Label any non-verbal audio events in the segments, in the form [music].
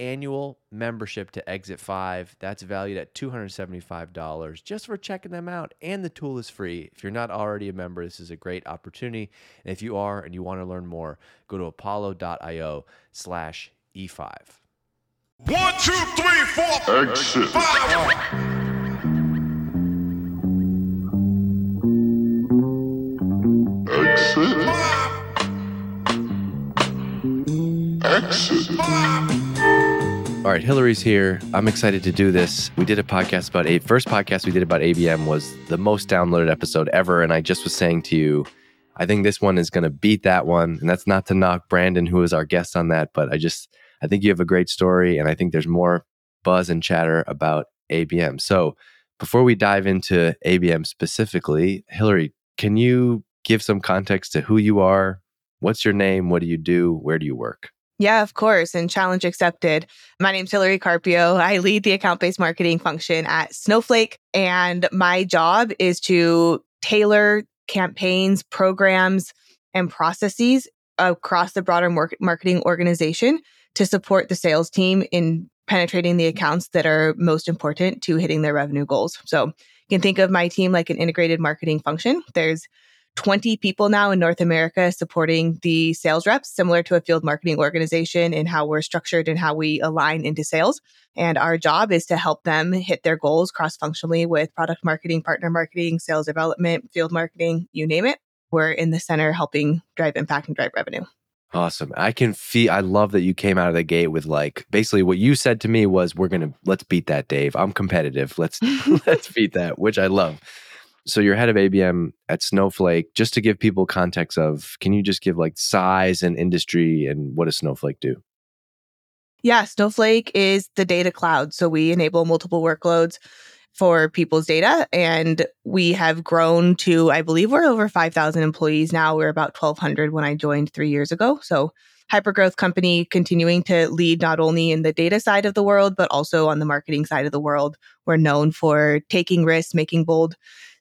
annual membership to Exit 5. That's valued at $275 just for checking them out. And the tool is free. If you're not already a member, this is a great opportunity. And if you are and you want to learn more, go to apollo.io slash E5. One, two, three, four, Exit. five. Exit. Exit. All right, Hillary's here. I'm excited to do this. We did a podcast about a first podcast we did about ABM was the most downloaded episode ever, and I just was saying to you, I think this one is going to beat that one, and that's not to knock Brandon, who is our guest on that, but I just I think you have a great story, and I think there's more buzz and chatter about ABM. So before we dive into ABM specifically, Hillary, can you give some context to who you are? What's your name? What do you do? Where do you work? Yeah, of course. And challenge accepted. My name's Hillary Carpio. I lead the account based marketing function at Snowflake. And my job is to tailor campaigns, programs, and processes across the broader mar- marketing organization to support the sales team in penetrating the accounts that are most important to hitting their revenue goals. So you can think of my team like an integrated marketing function. There's 20 people now in North America supporting the sales reps, similar to a field marketing organization in how we're structured and how we align into sales. And our job is to help them hit their goals cross functionally with product marketing, partner marketing, sales development, field marketing, you name it. We're in the center helping drive impact and drive revenue. Awesome. I can feel, I love that you came out of the gate with like, basically what you said to me was, we're going to, let's beat that, Dave. I'm competitive. Let's, [laughs] let's beat that, which I love. So you're head of ABM at Snowflake. Just to give people context of, can you just give like size and industry and what does Snowflake do? Yeah, Snowflake is the data cloud. So we enable multiple workloads for people's data. And we have grown to, I believe we're over 5,000 employees now. We're about 1,200 when I joined three years ago. So hypergrowth company continuing to lead not only in the data side of the world, but also on the marketing side of the world. We're known for taking risks, making bold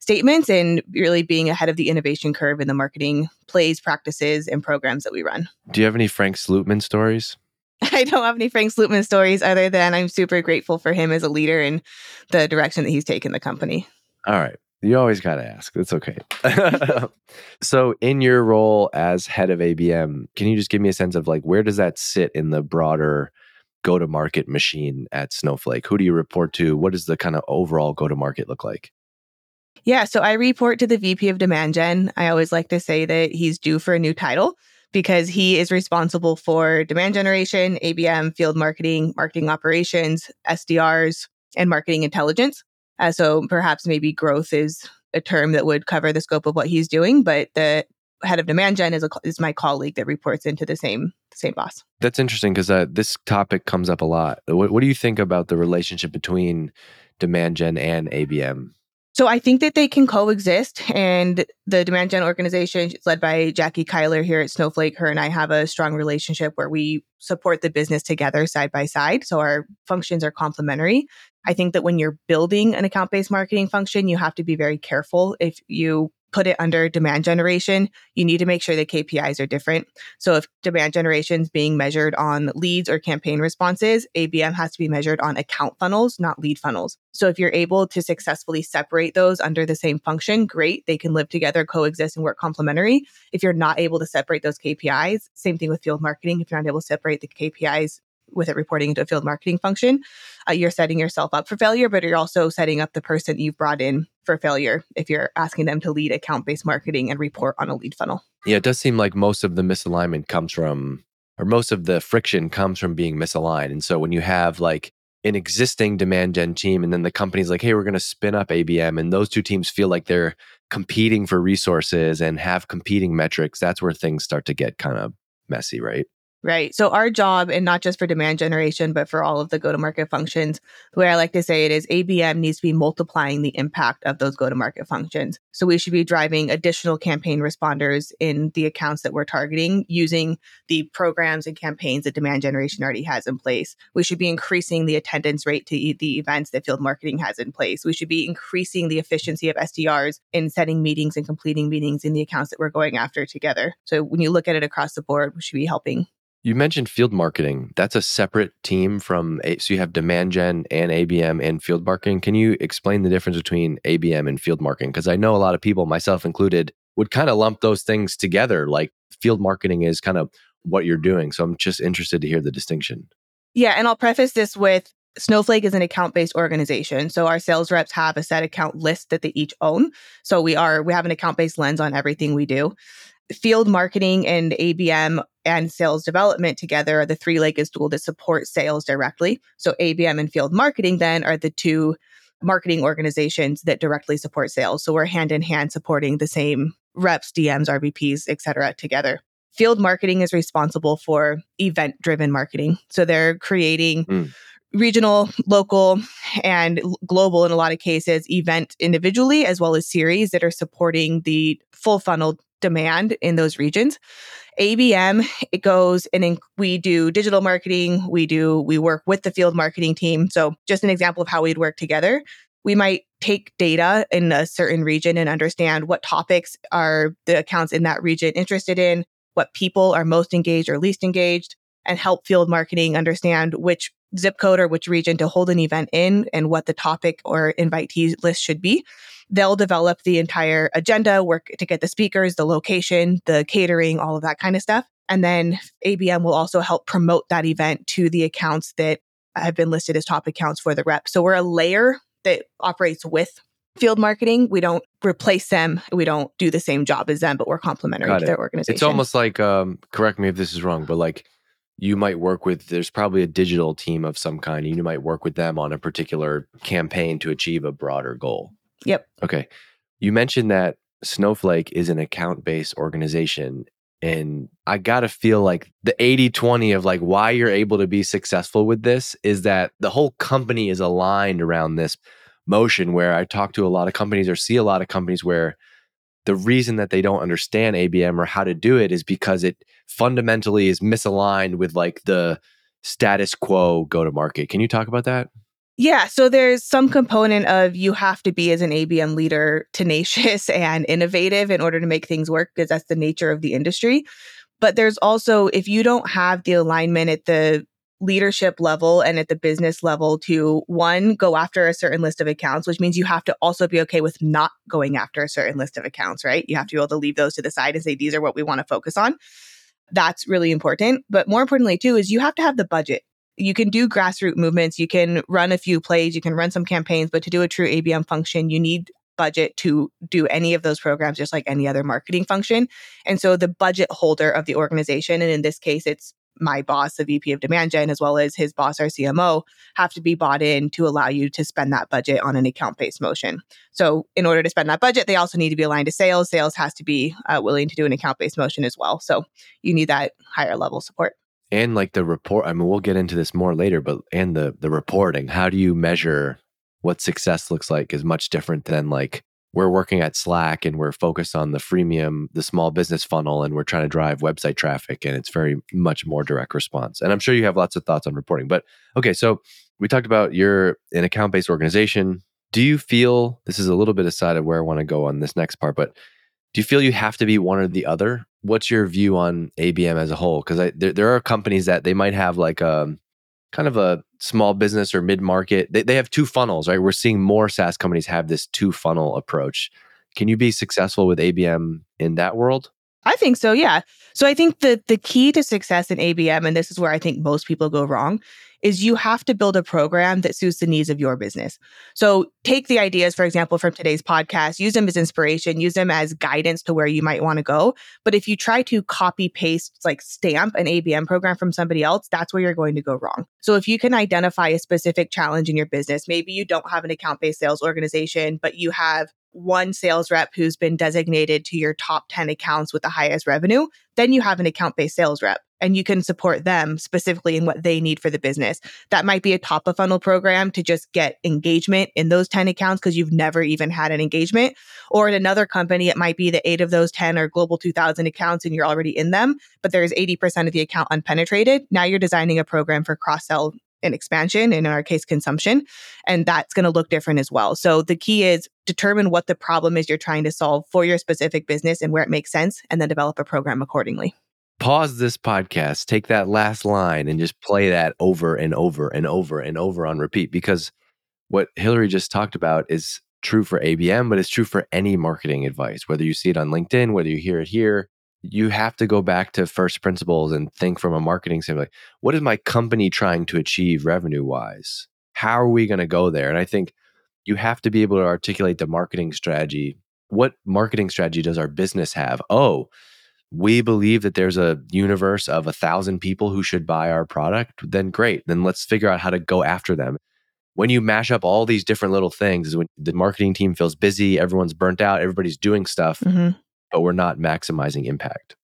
statements, and really being ahead of the innovation curve in the marketing plays, practices, and programs that we run. Do you have any Frank Slootman stories? [laughs] I don't have any Frank Slootman stories other than I'm super grateful for him as a leader and the direction that he's taken the company. All right. You always got to ask. It's okay. [laughs] so, in your role as head of ABM, can you just give me a sense of like where does that sit in the broader go to market machine at Snowflake? Who do you report to? What does the kind of overall go to market look like? Yeah, so I report to the VP of Demand Gen. I always like to say that he's due for a new title because he is responsible for demand generation, ABM, field marketing, marketing operations, SDRs, and marketing intelligence. Uh, so perhaps maybe growth is a term that would cover the scope of what he's doing, but the head of demand gen is a, is my colleague that reports into the same same boss. That's interesting because uh, this topic comes up a lot. What, what do you think about the relationship between demand gen and ABM? So I think that they can coexist. And the demand gen organization is led by Jackie Kyler here at Snowflake. Her and I have a strong relationship where we support the business together side by side. So our functions are complementary. I think that when you're building an account based marketing function, you have to be very careful if you put it under demand generation, you need to make sure the KPIs are different. So if demand generation is being measured on leads or campaign responses, ABM has to be measured on account funnels, not lead funnels. So if you're able to successfully separate those under the same function, great. They can live together, coexist, and work complementary. If you're not able to separate those KPIs, same thing with field marketing. If you're not able to separate the KPIs with it reporting to a field marketing function, uh, you're setting yourself up for failure, but you're also setting up the person you've brought in for failure if you're asking them to lead account based marketing and report on a lead funnel. Yeah, it does seem like most of the misalignment comes from, or most of the friction comes from being misaligned. And so when you have like an existing demand gen team and then the company's like, hey, we're going to spin up ABM, and those two teams feel like they're competing for resources and have competing metrics, that's where things start to get kind of messy, right? Right. So our job, and not just for demand generation, but for all of the go to market functions, the way I like to say it is ABM needs to be multiplying the impact of those go to market functions. So we should be driving additional campaign responders in the accounts that we're targeting using the programs and campaigns that demand generation already has in place. We should be increasing the attendance rate to the events that field marketing has in place. We should be increasing the efficiency of SDRs in setting meetings and completing meetings in the accounts that we're going after together. So when you look at it across the board, we should be helping you mentioned field marketing. That's a separate team from, so you have demand gen and ABM and field marketing. Can you explain the difference between ABM and field marketing? Because I know a lot of people, myself included, would kind of lump those things together. Like field marketing is kind of what you're doing. So I'm just interested to hear the distinction. Yeah. And I'll preface this with Snowflake is an account based organization. So our sales reps have a set account list that they each own. So we are, we have an account based lens on everything we do field marketing and ABM and sales development together are the three legged stool that support sales directly. So ABM and field marketing then are the two marketing organizations that directly support sales. So we're hand in hand supporting the same reps, DMs, RVPs, et cetera, together. Field marketing is responsible for event driven marketing. So they're creating mm. regional, local, and global in a lot of cases, event individually, as well as series that are supporting the full funnel demand in those regions. ABM, it goes and in, we do digital marketing. We do, we work with the field marketing team. So just an example of how we'd work together. We might take data in a certain region and understand what topics are the accounts in that region interested in, what people are most engaged or least engaged, and help field marketing understand which zip code or which region to hold an event in and what the topic or invitee list should be. They'll develop the entire agenda, work to get the speakers, the location, the catering, all of that kind of stuff. And then ABM will also help promote that event to the accounts that have been listed as top accounts for the rep. So we're a layer that operates with field marketing. We don't replace them. We don't do the same job as them, but we're complementary to their organization. It's almost like, um, correct me if this is wrong, but like you might work with there's probably a digital team of some kind and you might work with them on a particular campaign to achieve a broader goal. Yep. Okay. You mentioned that snowflake is an account-based organization and i gotta feel like the 80-20 of like why you're able to be successful with this is that the whole company is aligned around this motion where i talk to a lot of companies or see a lot of companies where the reason that they don't understand ABM or how to do it is because it fundamentally is misaligned with like the status quo go to market. Can you talk about that? Yeah, so there's some component of you have to be as an ABM leader tenacious [laughs] and innovative in order to make things work because that's the nature of the industry. But there's also if you don't have the alignment at the leadership level and at the business level to one, go after a certain list of accounts, which means you have to also be okay with not going after a certain list of accounts, right? You have to be able to leave those to the side and say, these are what we want to focus on. That's really important. But more importantly, too, is you have to have the budget. You can do grassroots movements, you can run a few plays, you can run some campaigns, but to do a true ABM function, you need budget to do any of those programs just like any other marketing function. And so the budget holder of the organization, and in this case, it's my boss, the VP of Demand Gen, as well as his boss, our CMO, have to be bought in to allow you to spend that budget on an account based motion. So, in order to spend that budget, they also need to be aligned to sales. Sales has to be uh, willing to do an account based motion as well. So, you need that higher level support. And like the report, I mean, we'll get into this more later, but and the the reporting, how do you measure what success looks like is much different than like we're working at Slack and we're focused on the freemium, the small business funnel, and we're trying to drive website traffic. And it's very much more direct response. And I'm sure you have lots of thoughts on reporting. But okay, so we talked about you're an account based organization. Do you feel this is a little bit aside of where I want to go on this next part, but Do you feel you have to be one or the other? What's your view on ABM as a whole? Because there, there are companies that they might have like a kind of a small business or mid market. They, they have two funnels, right? We're seeing more SaaS companies have this two funnel approach. Can you be successful with ABM in that world? I think so, yeah. So I think that the key to success in ABM, and this is where I think most people go wrong, is you have to build a program that suits the needs of your business. So take the ideas, for example, from today's podcast, use them as inspiration, use them as guidance to where you might want to go. But if you try to copy paste, like stamp an ABM program from somebody else, that's where you're going to go wrong. So if you can identify a specific challenge in your business, maybe you don't have an account based sales organization, but you have one sales rep who's been designated to your top 10 accounts with the highest revenue, then you have an account based sales rep and you can support them specifically in what they need for the business. That might be a top of funnel program to just get engagement in those 10 accounts because you've never even had an engagement. Or at another company, it might be that eight of those 10 are global 2000 accounts and you're already in them, but there's 80% of the account unpenetrated. Now you're designing a program for cross sell and expansion, and in our case, consumption. And that's going to look different as well. So the key is determine what the problem is you're trying to solve for your specific business and where it makes sense, and then develop a program accordingly pause this podcast, take that last line and just play that over and over and over and over on repeat because what Hillary just talked about is true for ABM, but it's true for any marketing advice, whether you see it on LinkedIn, whether you hear it here. You have to go back to first principles and think from a marketing standpoint. What is my company trying to achieve revenue wise? How are we going to go there? And I think you have to be able to articulate the marketing strategy. What marketing strategy does our business have? Oh, we believe that there's a universe of a thousand people who should buy our product, then great. Then let's figure out how to go after them. When you mash up all these different little things, is when the marketing team feels busy, everyone's burnt out, everybody's doing stuff, mm-hmm. but we're not maximizing impact.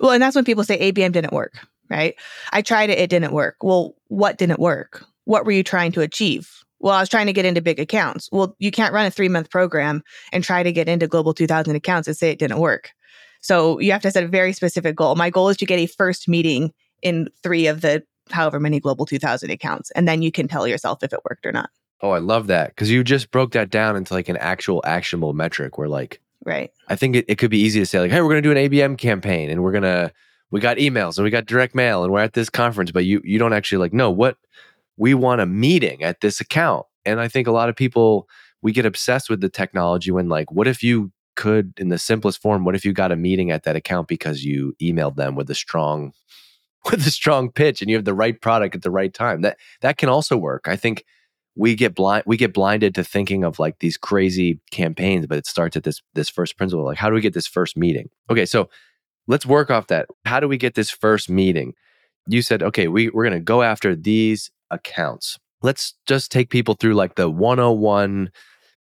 Well, and that's when people say ABM didn't work, right? I tried it, it didn't work. Well, what didn't work? What were you trying to achieve? Well, I was trying to get into big accounts. Well, you can't run a three month program and try to get into global 2000 accounts and say it didn't work so you have to set a very specific goal. My goal is to get a first meeting in three of the however many global 2000 accounts. And then you can tell yourself if it worked or not. Oh, I love that. Because you just broke that down into like an actual actionable metric where like, right. I think it, it could be easy to say, like, hey, we're going to do an ABM campaign and we're going to, we got emails and we got direct mail and we're at this conference, but you, you don't actually like, no, what we want a meeting at this account. And I think a lot of people, we get obsessed with the technology when like, what if you could in the simplest form what if you got a meeting at that account because you emailed them with a strong [laughs] with a strong pitch and you have the right product at the right time? That that can also work. I think we get blind we get blinded to thinking of like these crazy campaigns but it starts at this this first principle like how do we get this first meeting? Okay so let's work off that. How do we get this first meeting? You said okay we, we're to go after these accounts. Let's just take people through like the 101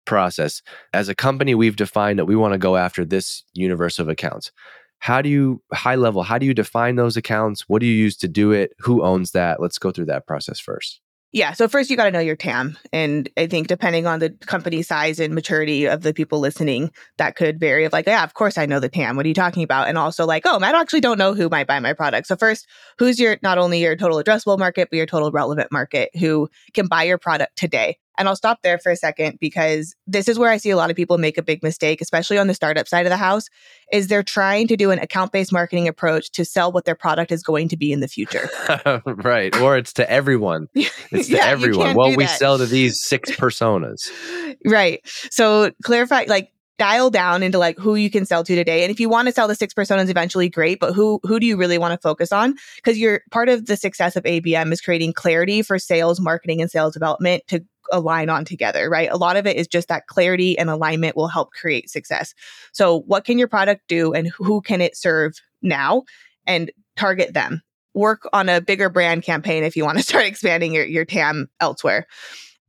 process. As a company, we've defined that we want to go after this universe of accounts. How do you, high level, how do you define those accounts? What do you use to do it? Who owns that? Let's go through that process first. Yeah. So first you got to know your TAM. And I think depending on the company size and maturity of the people listening, that could vary of like, oh, yeah, of course I know the TAM. What are you talking about? And also like, oh, I actually don't know who might buy my product. So first, who's your not only your total addressable market, but your total relevant market who can buy your product today? And I'll stop there for a second because this is where I see a lot of people make a big mistake, especially on the startup side of the house, is they're trying to do an account-based marketing approach to sell what their product is going to be in the future. [laughs] right. Or it's to everyone. [laughs] It's to yeah, everyone. Well, we sell to these six [laughs] personas. right. So clarify like dial down into like who you can sell to today. And if you want to sell the six personas eventually, great. But who who do you really want to focus on? Because you're part of the success of ABM is creating clarity for sales, marketing, and sales development to align on together, right? A lot of it is just that clarity and alignment will help create success. So, what can your product do and who can it serve now? And target them. Work on a bigger brand campaign if you want to [laughs] start expanding your, your TAM elsewhere.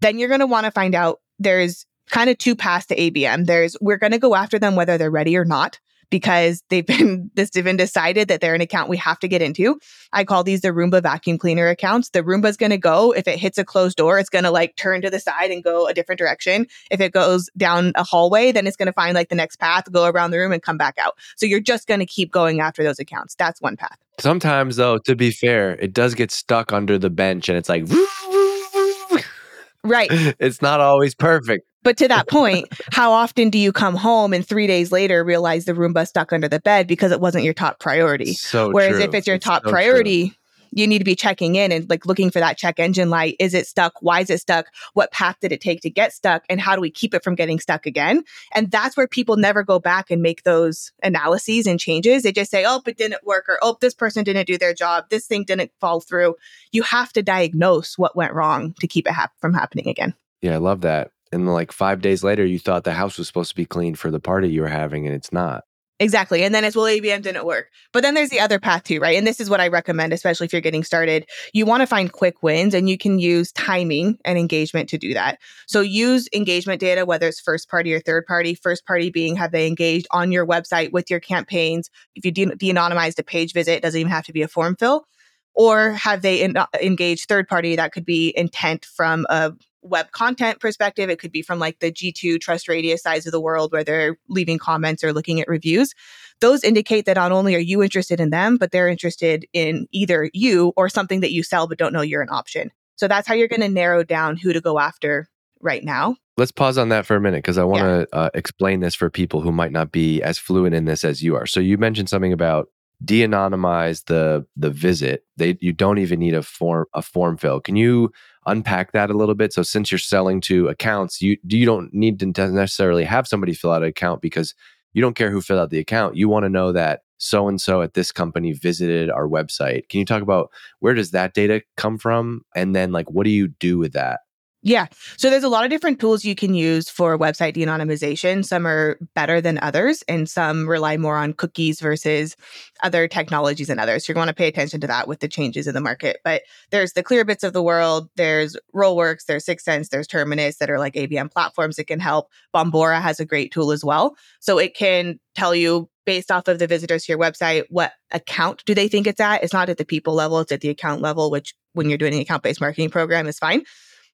Then you're going to want to find out there's kind of two paths to ABM. There's we're going to go after them whether they're ready or not because they've been [laughs] this been decided that they're an account we have to get into. I call these the Roomba vacuum cleaner accounts. The Roomba's going to go if it hits a closed door, it's going to like turn to the side and go a different direction. If it goes down a hallway, then it's going to find like the next path, go around the room and come back out. So you're just going to keep going after those accounts. That's one path. Sometimes though, to be fair, it does get stuck under the bench and it's like [laughs] Right. It's not always perfect. But to that [laughs] point, how often do you come home and three days later realize the Roomba stuck under the bed because it wasn't your top priority? So Whereas true. if it's your top so true. priority, you need to be checking in and like looking for that check engine light. Is it stuck? Why is it stuck? What path did it take to get stuck? And how do we keep it from getting stuck again? And that's where people never go back and make those analyses and changes. They just say, oh, it didn't work, or oh, this person didn't do their job. This thing didn't fall through. You have to diagnose what went wrong to keep it hap- from happening again. Yeah, I love that. And like five days later, you thought the house was supposed to be clean for the party you were having, and it's not. Exactly. And then it's, well, ABM didn't work. But then there's the other path too, right? And this is what I recommend, especially if you're getting started. You want to find quick wins and you can use timing and engagement to do that. So use engagement data, whether it's first party or third party. First party being have they engaged on your website with your campaigns? If you de- de-anonymized a page visit, it doesn't even have to be a form fill. Or have they en- engaged third party? That could be intent from a web content perspective. It could be from like the G2 TrustRadius size of the world where they're leaving comments or looking at reviews. Those indicate that not only are you interested in them, but they're interested in either you or something that you sell but don't know you're an option. So that's how you're going to narrow down who to go after right now. Let's pause on that for a minute because I want to uh, explain this for people who might not be as fluent in this as you are. So you mentioned something about de-anonymize the the visit. They you don't even need a form a form fill. Can you unpack that a little bit? So since you're selling to accounts, you you don't need to necessarily have somebody fill out an account because you don't care who filled out the account. You want to know that so and so at this company visited our website. Can you talk about where does that data come from and then like what do you do with that? Yeah. So there's a lot of different tools you can use for website de-anonymization. Some are better than others, and some rely more on cookies versus other technologies and others. So you're going to pay attention to that with the changes in the market. But there's the Clearbits of the world, there's Rollworks, there's Sixth there's Terminus that are like ABM platforms that can help. Bombora has a great tool as well. So it can tell you based off of the visitors to your website, what account do they think it's at? It's not at the people level, it's at the account level, which when you're doing an account based marketing program is fine.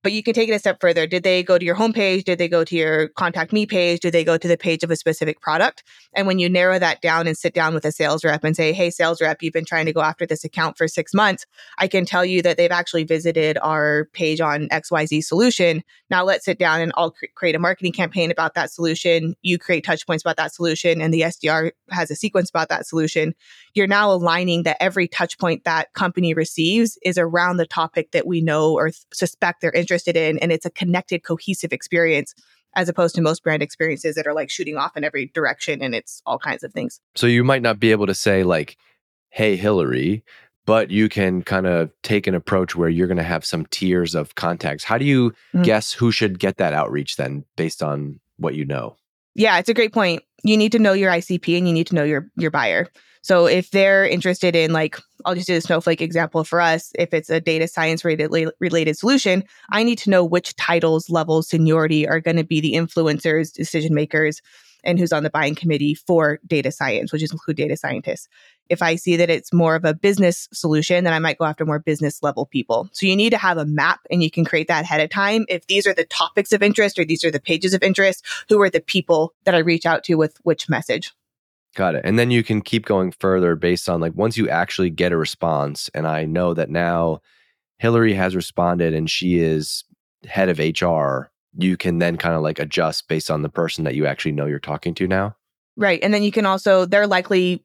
But you can take it a step further. Did they go to your homepage? Did they go to your contact me page? Did they go to the page of a specific product? And when you narrow that down and sit down with a sales rep and say, Hey, sales rep, you've been trying to go after this account for six months. I can tell you that they've actually visited our page on XYZ solution. Now let's sit down and I'll cr- create a marketing campaign about that solution. You create touch points about that solution and the SDR has a sequence about that solution. You're now aligning that every touch point that company receives is around the topic that we know or th- suspect they're interested in. And it's a connected, cohesive experience as opposed to most brand experiences that are like shooting off in every direction and it's all kinds of things. So you might not be able to say like, "Hey Hillary," but you can kind of take an approach where you're going to have some tiers of contacts. How do you Mhm. guess who should get that outreach then based on what you know? Yeah, it's a great point. You need to know your ICP and you need to know your your buyer. So if they're interested in like I'll just do the Snowflake example for us, if it's a data science related related solution, I need to know which titles, levels, seniority are going to be the influencers, decision makers, and who's on the buying committee for data science, which is include data scientists. If I see that it's more of a business solution, then I might go after more business level people. So you need to have a map and you can create that ahead of time. If these are the topics of interest or these are the pages of interest, who are the people that I reach out to with which message? Got it. And then you can keep going further based on like once you actually get a response, and I know that now Hillary has responded and she is head of HR, you can then kind of like adjust based on the person that you actually know you're talking to now. Right. And then you can also, they're likely,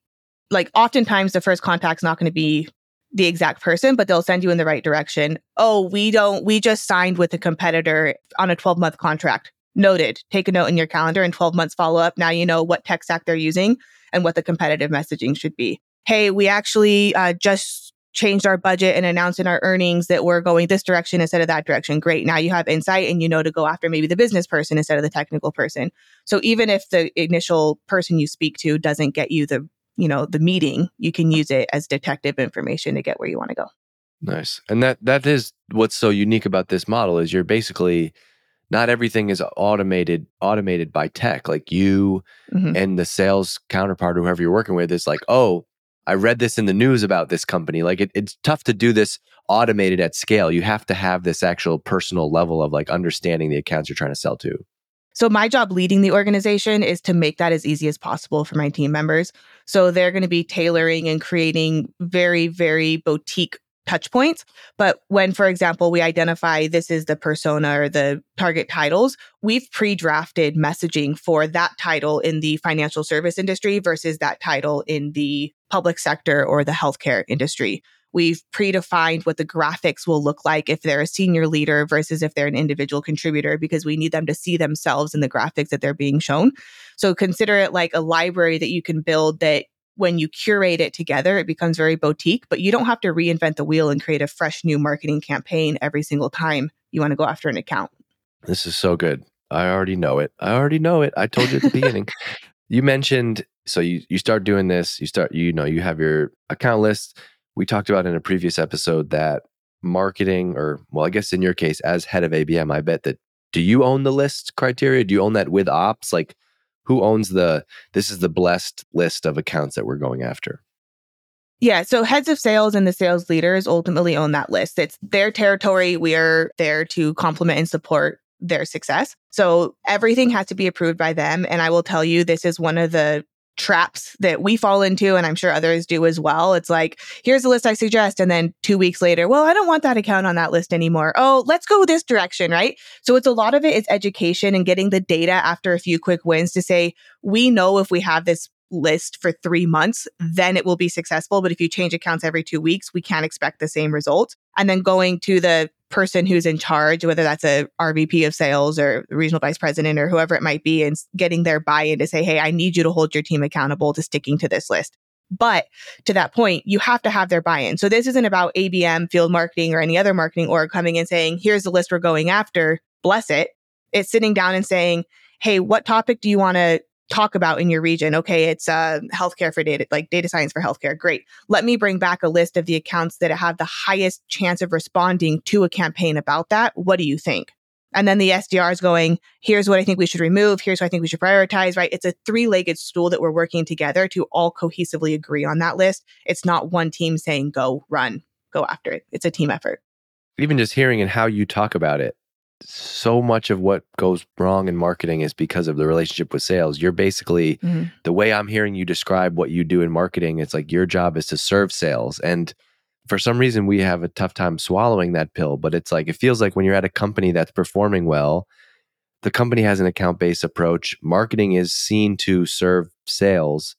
like, oftentimes the first contact's not going to be the exact person, but they'll send you in the right direction. Oh, we don't, we just signed with a competitor on a 12 month contract. Noted. Take a note in your calendar and 12 months follow up. Now you know what tech stack they're using and what the competitive messaging should be. Hey, we actually uh, just changed our budget and announced in our earnings that we're going this direction instead of that direction. Great. Now you have insight and you know to go after maybe the business person instead of the technical person. So even if the initial person you speak to doesn't get you the, you know, the meeting, you can use it as detective information to get where you want to go. Nice. And that that is what's so unique about this model is you're basically not everything is automated automated by tech. Like you Mhm. and the sales counterpart, whoever you're working with, is like, oh, I read this in the news about this company. Like it, it's tough to do this automated at scale. You have to have this actual personal level of like understanding the accounts you're trying to sell to. So my job leading the organization is to make that as easy as possible for my team members. So they're going to be tailoring and creating very, very boutique touch points. But when, for example, we identify this is the persona or the target titles, we've pre drafted messaging for that title in the financial service industry versus that title in the public sector or the healthcare industry. We've predefined what the graphics will look like if they're a senior leader versus if they're an individual contributor because we need them to see themselves in the graphics that they're being shown. So consider it like a library that you can build that when you curate it together, it becomes very boutique, but you don't have to reinvent the wheel and create a fresh new marketing campaign every single time you want to go after an account. This is so good. I already know it. I already know it. I told you at the beginning. [laughs] You mentioned so you you start doing this, you start you know, you have your account list. We talked about in a previous episode that marketing or well, I guess in your case as head of ABM, I bet that do you own the list criteria? Do you own that with ops? Like who owns the this is the blessed list of accounts that we're going after yeah so heads of sales and the sales leaders ultimately own that list it's their territory we are there to complement and support their success so everything has to be approved by them and i will tell you this is one of the traps that we fall into and I'm sure others do as well. It's like, here's a list I suggest and then 2 weeks later, well, I don't want that account on that list anymore. Oh, let's go this direction, right? So it's a lot of it is education and getting the data after a few quick wins to say, we know if we have this list for 3 months, then it will be successful, but if you change accounts every 2 weeks, we can't expect the same result. And then going to the person who's in charge, whether that's a RVP of sales or regional vice president or whoever it might be, and getting their buy in to say, hey, I need you to hold your team accountable to sticking to this list. But to that point, you have to have their buy in. So this isn't about ABM, field marketing, or any other marketing org coming and saying, here's the list we're going after, bless it. It's sitting down and saying, hey, what topic do you want to talk about in your region. Okay, it's uh, healthcare for data, like data science for healthcare. Great. Let me bring back a list of the accounts that have the highest chance of responding to a campaign about that. What do you think? And then the SDR is going, here's what I think we should remove. Here's what I think we should prioritize, right? It's a three legged stool that we're working together to all cohesively agree on that list. It's not one team saying, go, run, go after it. It's a team effort. Even just hearing and how you talk about it, so much of what goes wrong in marketing is because of the relationship with sales. You're basically mm-hmm. the way I'm hearing you describe what you do in marketing, it's like your job is to serve sales. And for some reason, we have a tough time swallowing that pill. But it's like, it feels like when you're at a company that's performing well, the company has an account based approach. Marketing is seen to serve sales.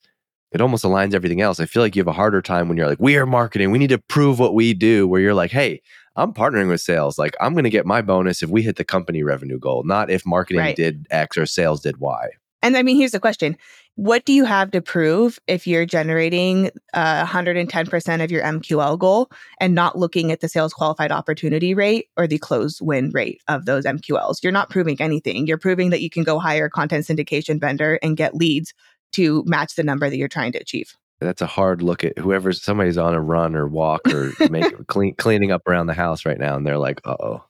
It almost aligns everything else. I feel like you have a harder time when you're like, we are marketing. We need to prove what we do, where you're like, hey, I'm partnering with sales. Like I'm going to get my bonus if we hit the company revenue goal, not if marketing right. did X or sales did Y. And I mean, here's the question. What do you have to prove if you're generating uh, 110% of your MQL goal and not looking at the sales qualified opportunity rate or the close win rate of those MQLs? You're not proving anything. You're proving that you can go hire a content syndication vendor and get leads to match the number that you're trying to achieve that's a hard look at whoever somebody's on a run or walk or [laughs] make clean, cleaning up around the house right now and they're like uh-oh.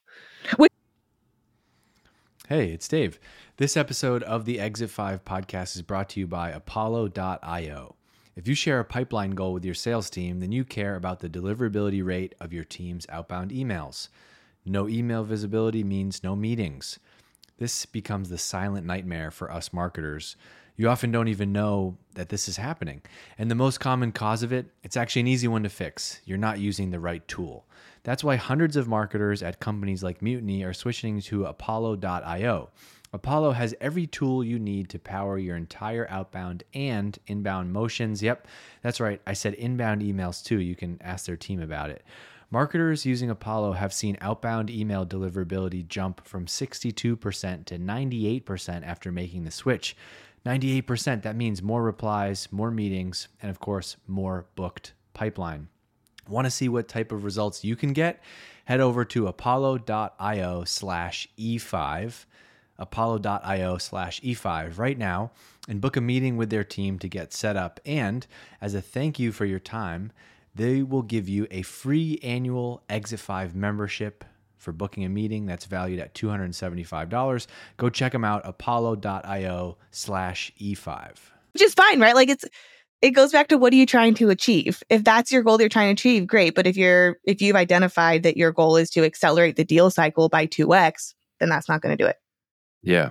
Hey it's dave. This episode of the exit 5 podcast is brought to you by apollo.io if you share a pipeline goal with your sales team then you care about the deliverability rate of your team's outbound emails. No email visibility means no meetings. This becomes the silent nightmare for us marketers you often don't even know that this is happening. And the most common cause of it, it's actually an easy one to fix. You're not using the right tool. That's why hundreds of marketers at companies like Mutiny are switching to Apollo.io. Apollo has every tool you need to power your entire outbound and inbound motions. Yep, that's right. I said inbound emails too. You can ask their team about it. Marketers using Apollo have seen outbound email deliverability jump from 62% to 98% after making the switch. 98%, that means more replies, more meetings, and of course, more booked pipeline. Want to see what type of results you can get? Head over to apollo.io slash E5, apollo.io slash E5 right now and book a meeting with their team to get set up. And as a thank you for your time, they will give you a free annual Exit 5 membership for booking a meeting that's valued at $275. Go check them out, apollo.io slash E5. Which is fine, right? Like it's it goes back to what are you trying to achieve? If that's your goal you're trying to achieve, great. But if you're if you've identified that your goal is to accelerate the deal cycle by 2x, then that's not going to do it. Yeah.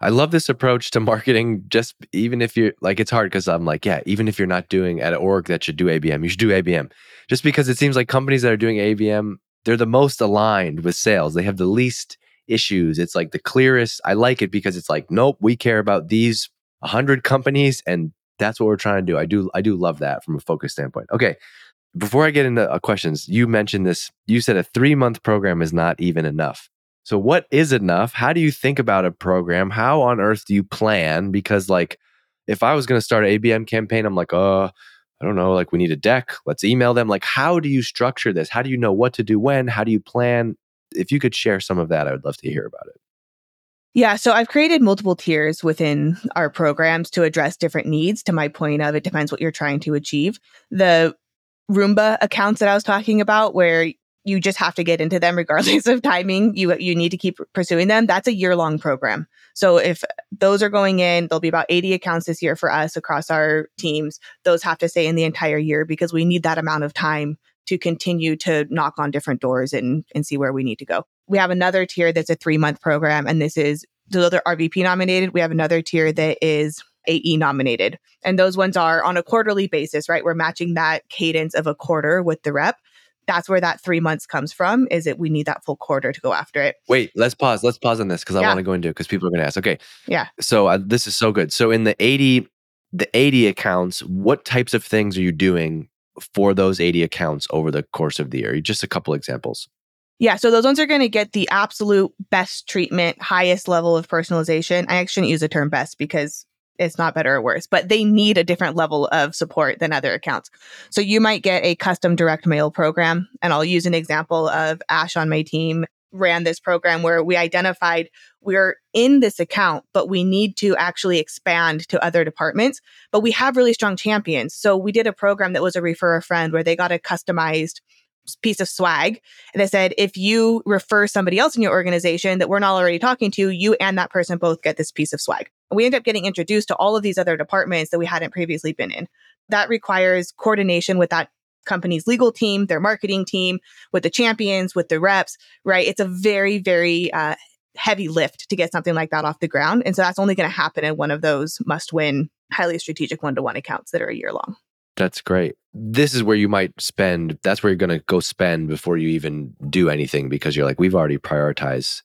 I love this approach to marketing. Just even if you're like, it's hard because I'm like, yeah, even if you're not doing at an org that should do ABM, you should do ABM. Just because it seems like companies that are doing ABM, they're the most aligned with sales. They have the least issues. It's like the clearest. I like it because it's like, nope, we care about these 100 companies and that's what we're trying to do. I do I do love that from a focus standpoint. Okay. Before I get into uh, questions, you mentioned this. You said a 3-month program is not even enough. So, what is enough? How do you think about a program? How on earth do you plan? Because, like, if I was going to start an ABM campaign, I'm like, oh, I don't know, like, we need a deck. Let's email them. Like, how do you structure this? How do you know what to do when? How do you plan? If you could share some of that, I would love to hear about it. Yeah, so I've created multiple tiers within our programs to address different needs. To my point of it depends what you're trying to achieve. The Roomba accounts that I was talking about, where you just have to get into them regardless of timing. You you need to keep pursuing them. That's a year long program. So if those are going in, there'll be about 80 accounts this year for us across our teams. Those have to stay in the entire year because we need that amount of time to continue to knock on different doors and and see where we need to go. We have another tier that's a 3-month program and this is those are RVP nominated. We have another tier that is AE nominated. And those ones are on a quarterly basis, right? We're matching that cadence of a quarter with the rep that's where that three months comes from is it we need that full quarter to go after it. Wait let's pause let's pause on this because i Yeah. want to go into it because people are going to ask. Okay. Yeah. so uh, this is so good. So in the 80 the 80 accounts what types of things are you doing for those 80 accounts over the course of the year? Just a couple examples. Yeah so those ones are going to get the absolute best treatment highest level of personalization. I actually shouldn't use the term best because it's not better or worse but they need a different level of support than other accounts. So you might get a custom direct mail program and i'll use an example of ash on my team ran this program where we identified we're in this account but we need to actually expand to other departments but we have really strong champions. So we did a program that was a refer a friend where they got a customized piece of swag and they said if you refer somebody else in your organization that we're not already talking to you and that person both get this piece of swag we end up getting introduced to all of these other departments that we hadn't previously been in that requires coordination with that company's legal team their marketing team with the champions with the reps right it's a very very uh, heavy lift to get something like that off the ground and so that's only going to happen in one of those must win highly strategic one-to-one accounts that are a year long That's great. This is where you might spend, that's where you're going to go spend before you even do anything because you're like, we've already prioritized.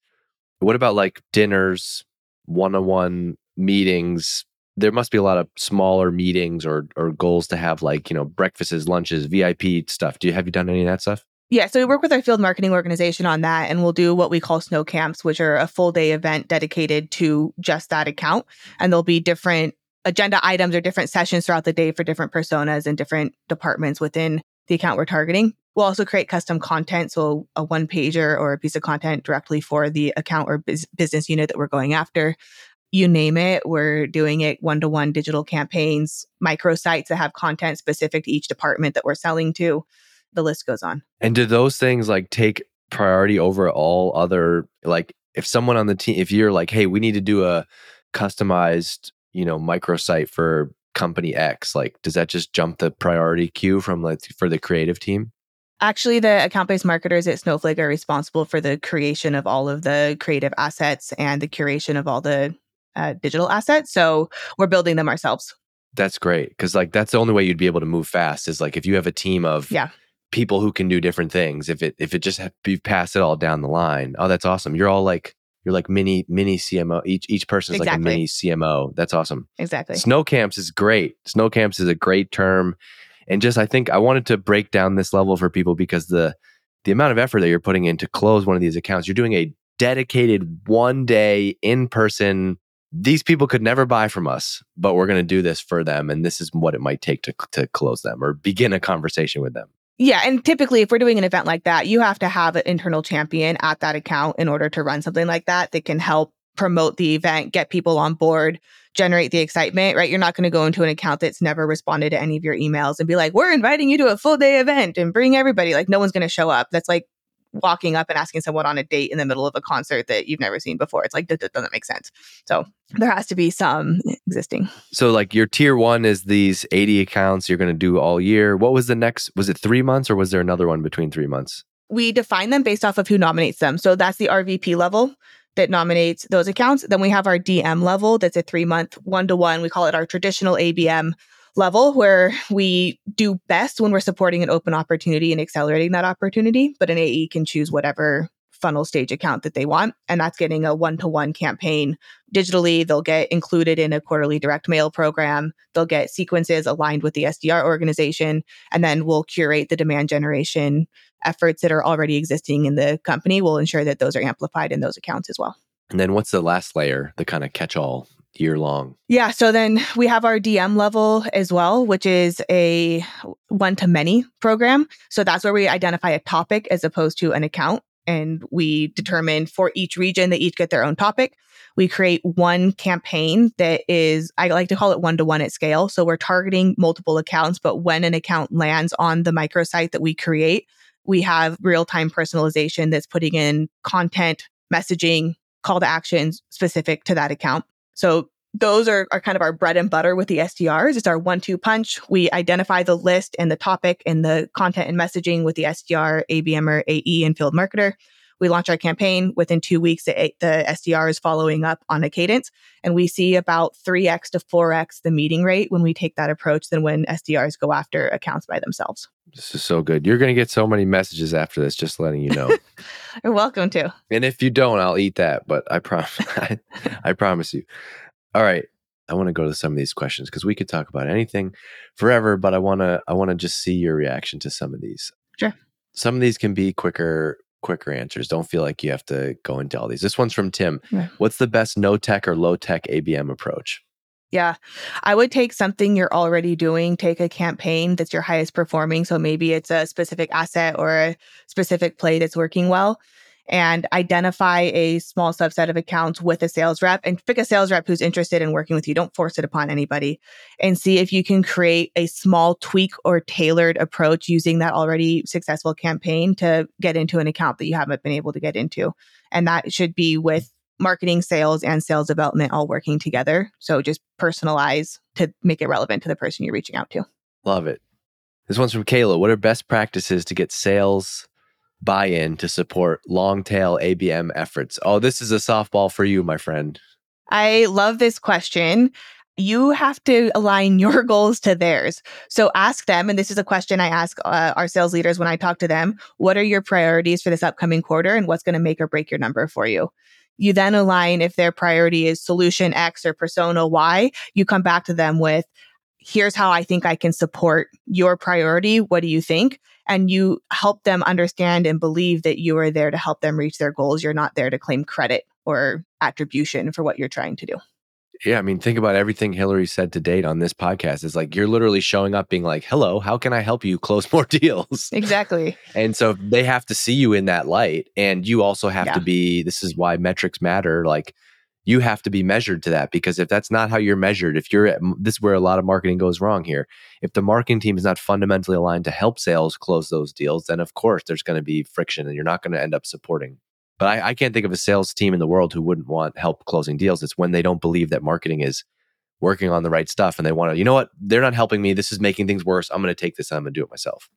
What about like dinners, one on one meetings? There must be a lot of smaller meetings or, or goals to have like, you know, breakfasts, lunches, VIP stuff. Do you have you done any of that stuff? Yeah, so we work with our field marketing organization on that, and we'll do what we call snow camps, which are a full day event dedicated to just that account. And there'll be different agenda items or different sessions throughout the day for different personas and different departments within the account we're targeting. We'll also create custom content, so a one pager or a piece of content directly for the account or bus- business unit that we're going after. You name it, we're doing it one to one digital campaigns, microsites that have content specific to each department that we're selling to. The list goes on. And do those things like take priority over all other like if someone on the team if you're like, hey, we need to do a customized, you know, microsite for company X, like does that just jump the priority queue from like for the creative team? Actually, the account based marketers at Snowflake are responsible for the creation of all of the creative assets and the curation of all the uh, digital assets. So we're building them ourselves. That's great because like that's the only way you'd be able to move fast is like if you have a team of Yeah. people who can do different things. If it if it just have, you pass it all down the line, oh that's awesome. You're all like you're like mini mini CMO. Each each person's like a mini CMO. That's awesome. Exactly. Snow camps is great. Snow camps is a great term. And just I think I wanted to break down this level for people because the the amount of effort that you're putting in to close one of these accounts, you're doing a dedicated one day in person. These people could never buy from us, but we're going to do this for them, and this is what it might take to to close them or begin a conversation with them. Yeah. And typically, if we're doing an event like that, you have to have an internal champion at that account in order to run something like that that can help promote the event, get people on board, generate the excitement, right? You're not going to go into an account that's never responded to any of your emails and be like, we're inviting you to a full day event and bring everybody. Like, no one's going to show up. That's like walking up and asking someone on a date in the middle of a concert that you've never seen before. It's like, that, that doesn't make sense. So there has to be some existing. So, like your tier one is these 80 accounts you're going to do all year. What was the next? Was it three months or was there another one between three months? we define them based off of who nominates them. So that's the RVP level. that nominates those accounts. Then we have our DM level that's a three month one to one. We call it our traditional ABM level where we do best when we're supporting an open opportunity and accelerating that opportunity. But an AE can choose whatever funnel stage account that they want. And that's getting a one to one campaign digitally. They'll get included in a quarterly direct mail program. They'll get sequences aligned with the SDR organization. And then we'll curate the demand generation efforts that are already existing in the company. We'll ensure that those are amplified in those accounts as well. And then what's the last layer, the kind of catch all year long? Yeah. So then we have our DM level as well, which is a one to many program. So that's where we identify a topic as opposed to an account and we determine for each region they each get their own topic we create one campaign that is i like to call it one to one at scale so we're targeting multiple accounts but when an account lands on the microsite that we create we have real-time personalization that's putting in content messaging call to actions specific to that account so those are, are kind of our bread and butter with the SDRs. It's our one two punch. We identify the list and the topic and the content and messaging with the SDR, ABMer, AE, and field marketer. We launch our campaign within two weeks. The, the SDR is following up on a cadence, and we see about 3x to 4x the meeting rate when we take that approach than when SDRs go after accounts by themselves. This is so good. You're going to get so many messages after this, just letting you know. [laughs] You're welcome to. And if you don't, I'll eat that, but I promise. [laughs] I, I promise you. All right. I want to go to some of these questions because we could talk about anything forever, but I want to I want to just see your reaction to some of these. Sure. Some of these can be quicker quicker answers. Don't feel like you have to go into all these. This one's from Tim. Yeah. What's the best no tech or low tech ABM approach? Yeah. I would take something you're already doing, take a campaign that's your highest performing. So maybe it's a specific asset or a specific play that's working well, and identify a small subset of accounts with a sales rep and pick a sales rep who's interested in working with you. Don't force it upon anybody and see if you can create a small tweak or tailored approach using that already successful campaign to get into an account that you haven't been able to get into. And that should be with marketing, sales, and sales development all working together. So just personalize to make it relevant to the person you're reaching out to. Love it. This one's from Kayla. What are best practices to get sales buy in to support long tail ABM efforts? Oh, this is a softball for you, my friend. I love this question. You have to align your [laughs] goals to theirs. So ask them, and this is a question I ask uh, our sales leaders when I talk to them what are your priorities for this upcoming quarter and what's going to make or break your number for you? You then align if their priority is solution X or persona Y, you come back to them with, here's how I think I can support your priority. What do you think? And you help them understand and believe that you are there to help them reach their goals. You're not there to claim credit or attribution for what you're trying to do. Yeah, I mean, think about everything Hillary said to date on this podcast. It's like you're literally showing up being like, hello, how can I help you close [laughs] more deals? Exactly. And so they have to see you in that light. And you also have Yeah. to be, this is why metrics matter. Like you have to be measured to that because if that's not how you're measured, if you're at, this is where a lot of marketing goes wrong here. If the marketing team is not fundamentally aligned to help sales close those deals, then of course there's going to be friction and you're not going to end up supporting. But I, I can't think of a sales team in the world who wouldn't want help closing deals. It's when they don't believe that marketing is working on the right stuff and they want to, you know what, they're not helping me. This is making things worse. I'm going to take this and I'm going to do it myself.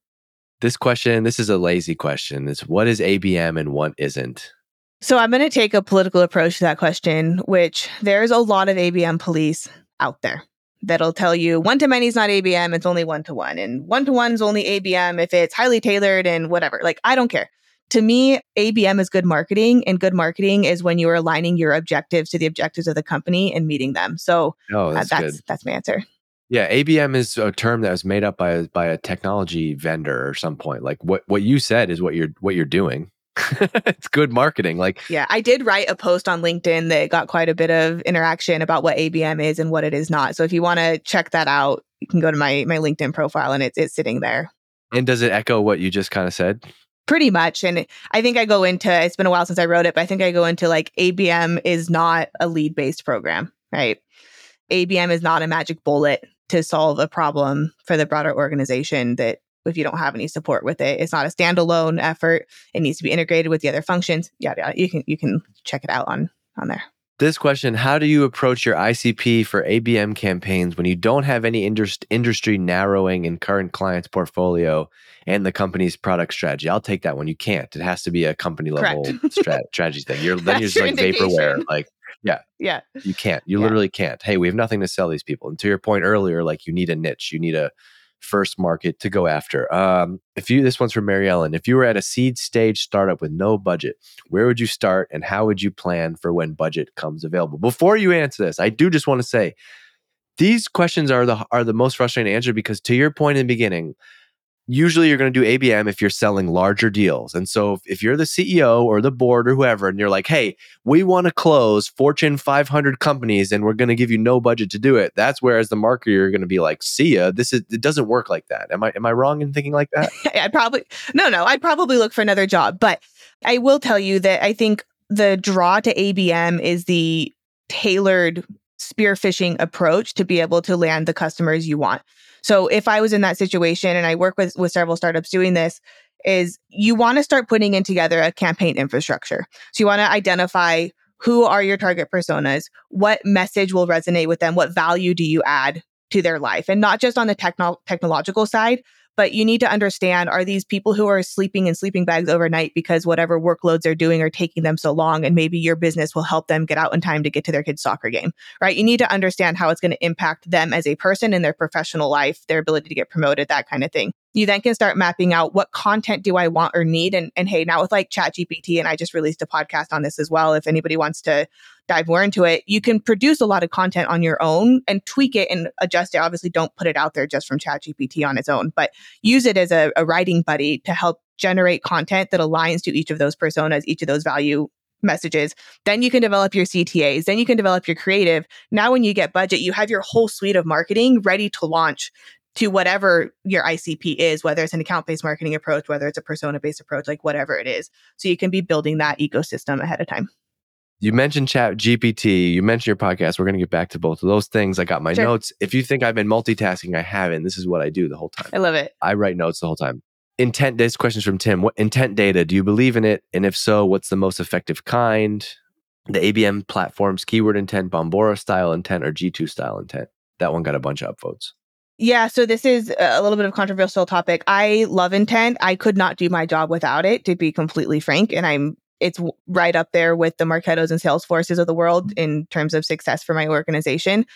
This question, this is a lazy question. It's what is ABM and what isn't? So I'm going to take a political approach to that question, which there's a lot of ABM police out there that'll tell you one to many is not ABM, it's only one to one. And one to one is only ABM if it's highly tailored and whatever. Like, I don't care. To me, ABM is good marketing, and good marketing is when you are aligning your objectives to the objectives of the company and meeting them. So Oh, uh, that's, that's that's my answer. Yeah, ABM is a term that was made up by a, by a technology vendor or some point. Like what what you said is what you're what you're doing. [laughs] it's good marketing. Like Yeah, I did write a post on LinkedIn that got quite a bit of interaction about what ABM is and what it is not. So if you want to check that out, you can go to my my LinkedIn profile and it's it's sitting there. and does it echo what you just kind of said? Pretty much. And I think I go into it's been a while since I wrote it, but I think I go into like ABM is not a lead based program, right? ABM is not a magic bullet to solve a problem for the broader organization that if you don't have any support with it, it's not a standalone effort. It needs to be integrated with the other functions. Yada yada. You can you can check it out on on there. This question How do you approach your ICP for ABM campaigns when you don't have any indus- industry narrowing in current clients' portfolio and the company's product strategy? I'll take that one. You can't. It has to be a company level [laughs] strat- strategy thing. You're, then you're just like vaporware. Like, Yeah. Yeah. You can't. You Yeah. literally can't. Hey, we have nothing to sell these people. And to your point earlier, like, you need a niche, you need a first market to go after. Um, if you, this one's from Mary Ellen. If you were at a seed stage startup with no budget, where would you start and how would you plan for when budget comes available? Before you answer this, I do just want to say these questions are the are the most frustrating to answer because to your point in the beginning, usually you're going to do ABM if you're selling larger deals. And so if, you're the CEO or the board or whoever and you're like, "Hey, we want to close Fortune 500 companies and we're going to give you no budget to do it." That's where as the marketer you're going to be like, "See ya. This is it doesn't work like that." Am I am I wrong in thinking like that? [laughs] I probably no, no. I'd probably look for another job, but I will tell you that I think the draw to ABM is the tailored spearfishing approach to be able to land the customers you want. So if I was in that situation and I work with with several startups doing this is you want to start putting in together a campaign infrastructure. So you want to identify who are your target personas, what message will resonate with them, what value do you add to their life and not just on the techno- technological side but you need to understand are these people who are sleeping in sleeping bags overnight because whatever workloads they're doing are taking them so long and maybe your business will help them get out in time to get to their kid's soccer game right? You need to understand how it's going to impact them as a person in their professional life their ability to get promoted that kind of thing. You then can start mapping out what content do i want or need and, and hey now with like ChatGPT and i just released a podcast on this as well if anybody wants to dive more into it, you can produce a lot of content on your own and tweak it and adjust it. Obviously, don't put it out there just from ChatGPT on its own, but use it as a, a writing buddy to help generate content that aligns to each of those personas, each of those value messages. Then you can develop your CTAs. Then you can develop your creative. Now, when you get budget, you have your whole suite of marketing ready to launch to whatever your ICP is, whether it's an account based marketing approach, whether it's a persona based approach, like whatever it is. So you can be building that ecosystem ahead of time. You mentioned ChatGPT. You mentioned your podcast. We're going to get back to both of those things. I got my Sure. notes. If you think I've been multitasking, I haven't. This is what I do the whole time. I love it. I write notes the whole time. Intent. This question's from Tim. What intent data? Do you believe in it? And if so, what's the most effective kind? The ABM platforms, keyword intent, Bombora style intent, or G2 style intent. That one got a bunch of upvotes. Yeah, so this is a little bit of a controversial topic. I love intent. I could not do my job without it, to be completely frank. And I'm it's right up there with the Marketos and Salesforces of the world mm-hmm. in terms of success for my organization.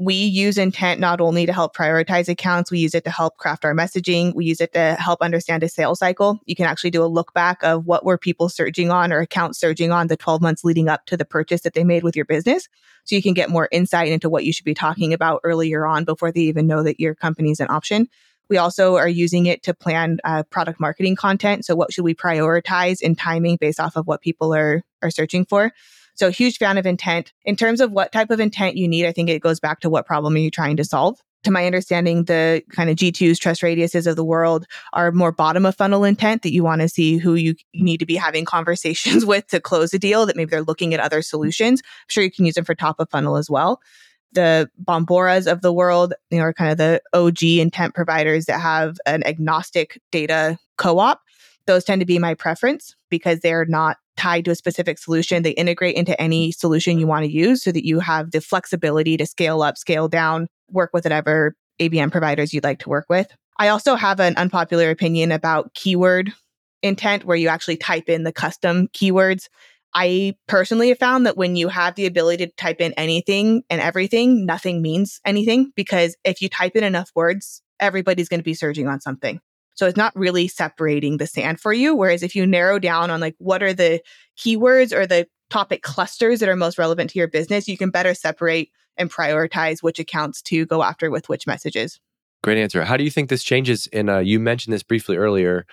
We use intent not only to help prioritize accounts, we use it to help craft our messaging. We use it to help understand a sales cycle. You can actually do a look back of what were people surging on or accounts surging on the 12 months leading up to the purchase that they made with your business. So you can get more insight into what you should be talking about earlier on before they even know that your company is an option. We also are using it to plan uh, product marketing content. So what should we prioritize in timing based off of what people are are searching for? So huge fan of intent. In terms of what type of intent you need, I think it goes back to what problem are you trying to solve. To my understanding, the kind of G2s, TrustRadiuses of the world are more bottom of funnel intent that you want to see who you need to be having [laughs] conversations with to close a deal, that maybe they're looking at other solutions. I'm sure you can use them for top of funnel as well the Bomboras of the world, you know, are kind of the OG intent providers that have an agnostic data co-op. Those tend to be my preference because they're not tied to a specific solution. They integrate into any solution you want to use so that you have the flexibility to scale up, scale down, work with whatever ABM providers you'd like to work with. I also have an unpopular opinion about keyword intent where you actually type in the custom keywords. I personally have found that when you have the ability to type in anything and everything, nothing means anything because if you type in enough words, everybody's going to be searching on something. So it's not really separating the sand for you. Whereas if you narrow down on like what are the keywords or the topic clusters that are most relevant to your business, you can better separate and prioritize which accounts to go after with which messages. Great answer. How do you think this changes? In uh, you mentioned this briefly earlier,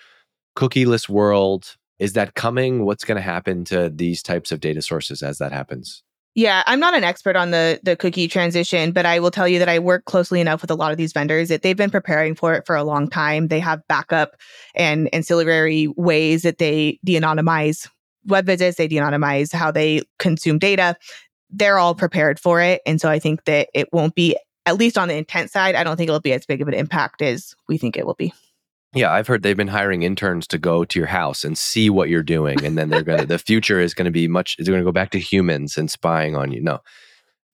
cookieless world. Is that coming? What's going to happen to these types of data sources as that happens? Yeah, I'm not an expert on the the cookie transition, but I will tell you that I work closely enough with a lot of these vendors that they've been preparing for it for a long time. They have backup and ancillary ways that they de-anonymize web visits, they de-anonymize how they consume data. They're all prepared for it, and so I think that it won't be at least on the intent side. I don't think it'll be as big of an impact as we think it will be. Yeah, I've heard they've been hiring interns to go to your house and see what you're doing, and then they're gonna. the future is to be much. Is to go back to humans and spying on you. No,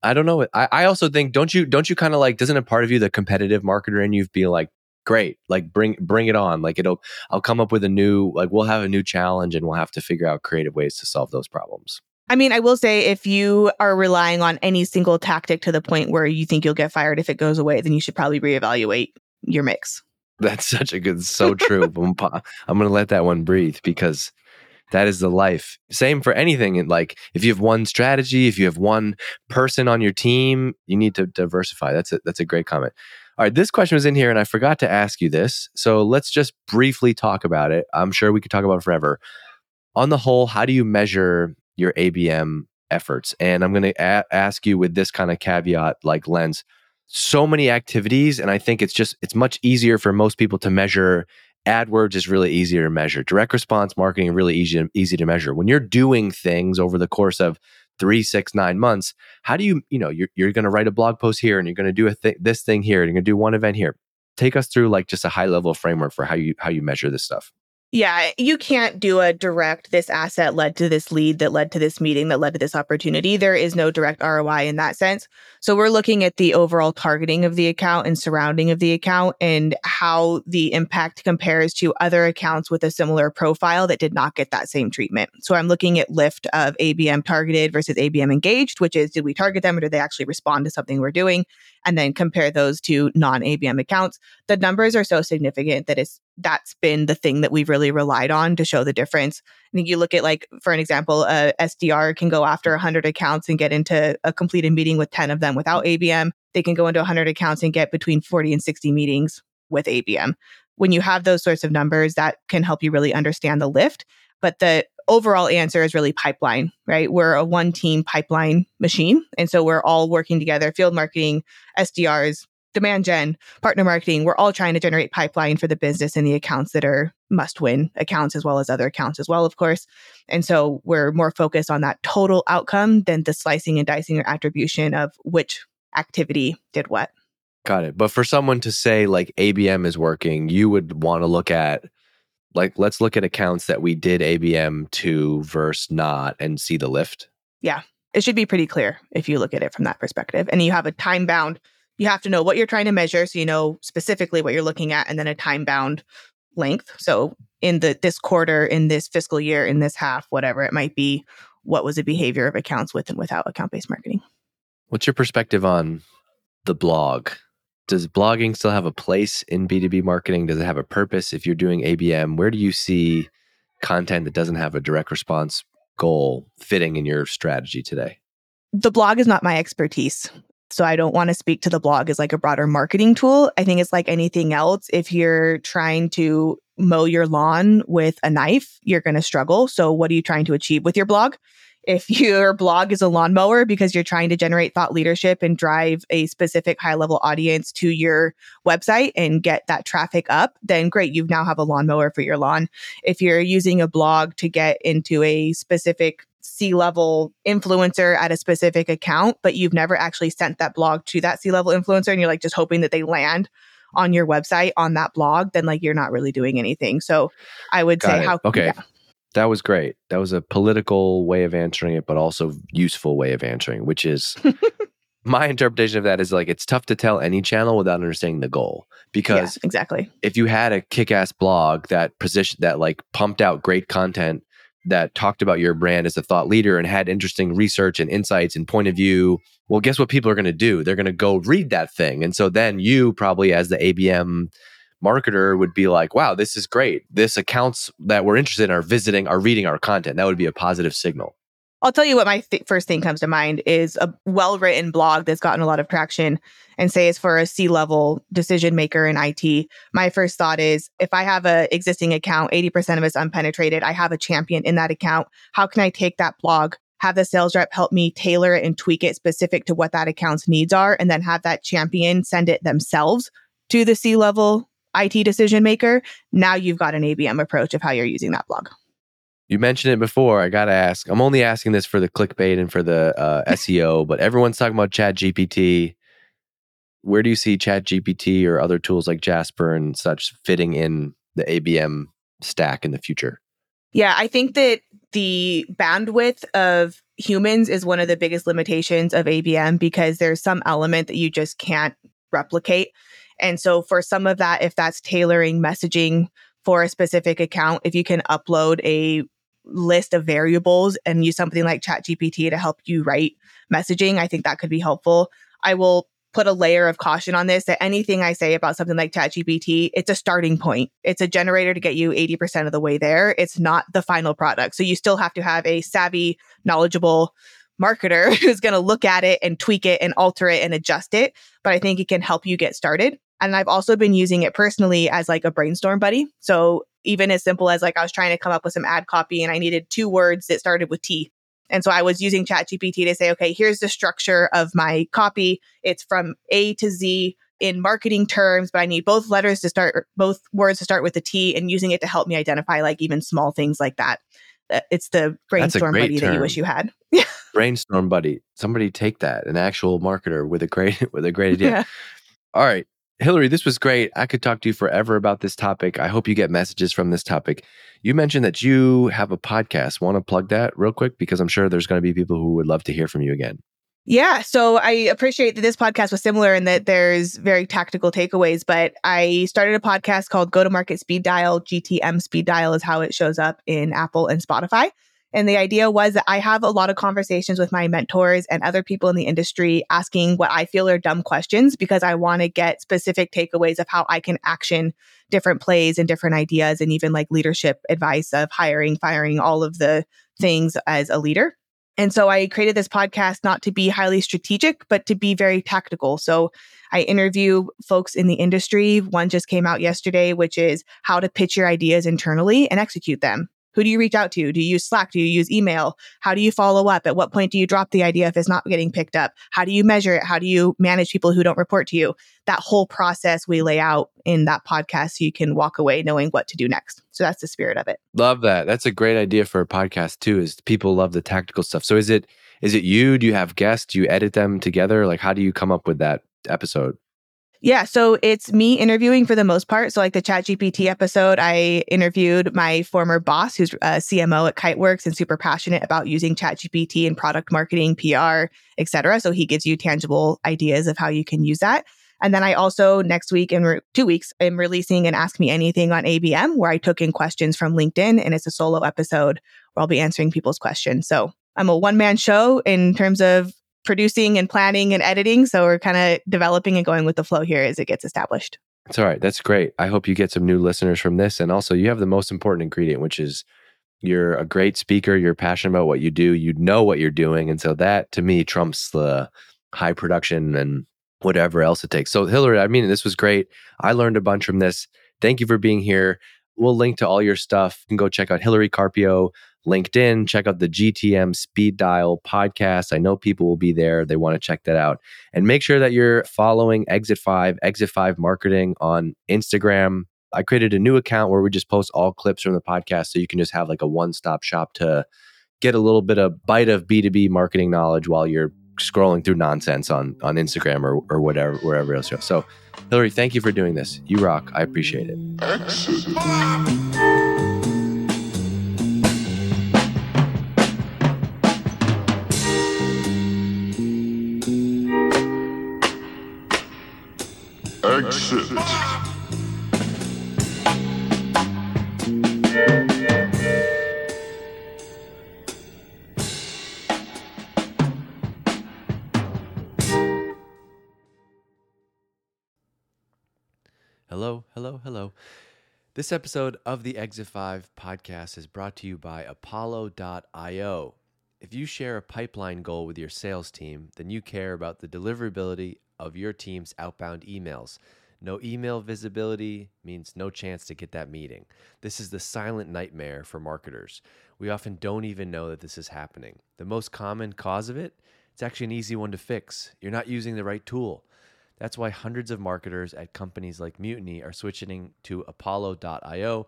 I don't know. I, I also think don't you don't you kind of like doesn't a part of you the competitive marketer in you be like great like bring bring it on like it'll I'll come up with a new like we'll have a new challenge and we'll have to figure out creative ways to solve those problems. I mean, I will say if you are relying on any single tactic to the point where you think you'll get fired if it goes away, then you should probably reevaluate your mix. That's such a good, so [laughs] true. I'm going to let that one breathe because that is the life. Same for anything. And like, if you have one strategy, if you have one person on your team, you need to diversify. That's a, that's a great comment. All right, this question was in here, and I forgot to ask you this. So let's just briefly talk about it. I'm sure we could talk about it forever. On the whole, how do you measure your ABM efforts? And I'm going to a- ask you with this kind of caveat, like lens so many activities and i think it's just it's much easier for most people to measure. Adwords is really easier to measure. Direct response marketing really easy, easy to measure. When you're doing things over the course of three six nine months how do you you know you're, you're going to write a blog post here and you're going to do a th- this thing here and you're going to do one event here. Take us through like just a high level framework for how you how you measure this stuff yeah, you can't do a direct, this asset led to this lead that led to this meeting that led to this opportunity. There is no direct ROI in that sense. So we're looking at the overall targeting of the account and surrounding of the account and how the impact compares to other accounts with a similar profile that did not get that same treatment. So I'm looking at lift of ABM targeted versus ABM engaged, which is did we target them or did they actually respond to something we're doing? And then compare those to non ABM accounts. The numbers are so significant that it's that's been the thing that we've really relied on to show the difference. I think you look at like, for an example, uh, a SDR can go after 100 accounts and get into a completed meeting with 10 of them without ABM. They can go into 100 accounts and get between 40 and 60 meetings with ABM. When you have those sorts of numbers, that can help you really understand the lift. But the overall answer is really pipeline, right? We're a one team pipeline machine. And so we're all working together, field marketing, SDRs, demand gen, partner marketing, we're all trying to generate pipeline for the business and the accounts that are must win accounts as well as other accounts as well, of course. And so we're more focused on that total outcome than the slicing and dicing or attribution of which activity did what. Got it. But for someone to say like ABM is working, you would want to look at like let's look at accounts that we did ABM to versus not and see the lift. Yeah. It should be pretty clear if you look at it from that perspective. And you have a time bound you have to know what you're trying to measure so you know specifically what you're looking at and then a time bound length. So in the this quarter in this fiscal year in this half whatever it might be what was the behavior of accounts with and without account based marketing? What's your perspective on the blog? Does blogging still have a place in b2b marketing? Does it have a purpose? If you're doing abm where do you see content that doesn't have a direct response goal fitting in your strategy today? The blog is not my expertise so I don't want to speak to the blog as like a broader marketing tool. I think it's like anything else. If you're trying to mow your lawn with a knife, you're going to struggle. So what are you trying to achieve with your blog? If [laughs] your blog is a lawnmower because you're trying to generate thought leadership and drive a specific high level audience to your website and get that traffic up, then great, you now have a lawnmower for your lawn. If you're using a blog to get into a specific C level influencer at a specific account, but you've never actually sent that blog to that C level influencer and you're like just hoping that they land on your website on that blog, then like you're not really doing anything. So I would Got say it. how okay. yeah. That was great. That was a political way of answering it, but also useful way of answering, which is [laughs] my interpretation of that is like it's tough to tell any channel without understanding the goal. Because yeah, exactly. if you had a kick-ass blog that position that like pumped out great content that talked about your brand as a thought leader and had interesting research and insights and point of view, well, guess what people are going to do? They're going to go read that thing. And so then you probably as the ABM marketer would be like, wow, this is great. This accounts that we're interested in are visiting, are reading our content. That would be a positive signal. I'll tell you what my th- first thing comes to mind is a well written blog that's gotten a lot of traction and say it's for a C level decision maker in IT. My first thought is if I have an existing account, 80% of it's unpenetrated, I have a champion in that account. How can I take that blog, have the sales rep help me tailor it and tweak it specific to what that account's needs are, and then have that champion send it themselves to the C level IT decision maker? Now you've got an ABM approach of how you're using that blog. You mentioned it before. I got to ask. I'm only asking this for the clickbait and for the uh, SEO, [laughs] but everyone's talking about ChatGPT. Where do you see ChatGPT or other tools like Jasper and such fitting in the ABM stack in the future? Yeah, I think that the bandwidth of humans is one of the biggest limitations of ABM because there's some element that you just can't replicate. And so, for some of that, if that's tailoring messaging for a specific account, if you can upload a list of variables and use something like ChatGPT to help you write messaging, I think that could be helpful. I will put a layer of caution on this that anything I say about something like ChatGPT, it's a starting point. It's a generator to get you 80% of the way there. It's not the final product. So you still have to have a savvy, knowledgeable marketer [laughs] who's going to look at it and tweak it and alter it and adjust it. But I think it can help you get started. And I've also been using it personally as like a brainstorm buddy. So even as simple as like I was trying to come up with some ad copy and I needed two words that started with T. And so I was using ChatGPT to say, okay, here's the structure of my copy. It's from A to Z in marketing terms, but I need both letters to start, both words to start with a T, and using it to help me identify like even small things like that. Uh, It's the brainstorm buddy that you wish you had. [laughs] Brainstorm buddy. Somebody take that. An actual marketer with a great [laughs] with a great idea. Yeah. All right. Hillary, this was great. I could talk to you forever about this topic. I hope you get messages from this topic. You mentioned that you have a podcast. Want to plug that real quick? Because I'm sure there's going to be people who would love to hear from you again. Yeah. So I appreciate that this podcast was similar in that there's very tactical takeaways, but I started a podcast called Go to Market Speed Dial. GTM Speed Dial is how it shows up in Apple and Spotify. And the idea was that I have a lot of conversations with my mentors and other people in the industry asking what I feel are dumb questions because I want to get specific takeaways of how I can action different plays and different ideas and even like leadership advice of hiring, firing, all of the things as a leader. And so I created this podcast not to be highly strategic, but to be very tactical. So I interview folks in the industry. One just came out yesterday, which is how to pitch your ideas internally and execute them. Who do you reach out to? Do you use Slack? Do you use email? How do you follow up? At what point do you drop the idea if it's not getting picked up? How do you measure it? How do you manage people who don't report to you? That whole process we lay out in that podcast so you can walk away knowing what to do next. So that's the spirit of it. Love that. That's a great idea for a podcast too. Is people love the tactical stuff. So is it is it you? Do you have guests? Do you edit them together? Like how do you come up with that episode? Yeah, so it's me interviewing for the most part. So, like the ChatGPT episode, I interviewed my former boss, who's a CMO at KiteWorks and super passionate about using ChatGPT in product marketing, PR, et cetera. So he gives you tangible ideas of how you can use that. And then I also next week in re- two weeks, I'm releasing an Ask Me Anything on ABM, where I took in questions from LinkedIn, and it's a solo episode where I'll be answering people's questions. So I'm a one man show in terms of producing and planning and editing. So we're kind of developing and going with the flow here as it gets established. It's all right. That's great. I hope you get some new listeners from this. And also, you have the most important ingredient, which is you're a great speaker. You're passionate about what you do. You know what you're doing. And so that to me trumps the high production and whatever else it takes. So, Hillary, I mean, this was great. I learned a bunch from this. Thank you for being here. We'll link to all your stuff. You can go check out Hillary Carpio LinkedIn, check out the GTM Speed Dial podcast. I know people will be there. They want to check that out. And make sure that you're following Exit 5, Exit 5 Marketing on Instagram. I created a new account where we just post all clips from the podcast so you can just have like a one stop shop to get a little bit of bite of B2B marketing knowledge while you're scrolling through nonsense on on Instagram or, or whatever wherever else. you're- So Hillary, thank you for doing this. You rock. I appreciate it. Exit. Hello, hello, hello. This episode of the Exit 5 podcast is brought to you by Apollo.io. If you share a pipeline goal with your sales team, then you care about the deliverability of your team's outbound emails. No email visibility means no chance to get that meeting. This is the silent nightmare for marketers. We often don't even know that this is happening. The most common cause of it, it's actually an easy one to fix. You're not using the right tool. That's why hundreds of marketers at companies like Mutiny are switching to Apollo.io.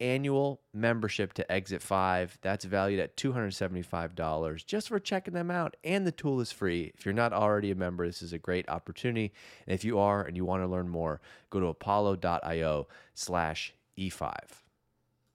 annual membership to Exit 5. That's valued at $275 just for checking them out. And the tool is free. If you're not already a member, this is a great opportunity. And if you are and you want to learn more, go to apollo.io slash E5.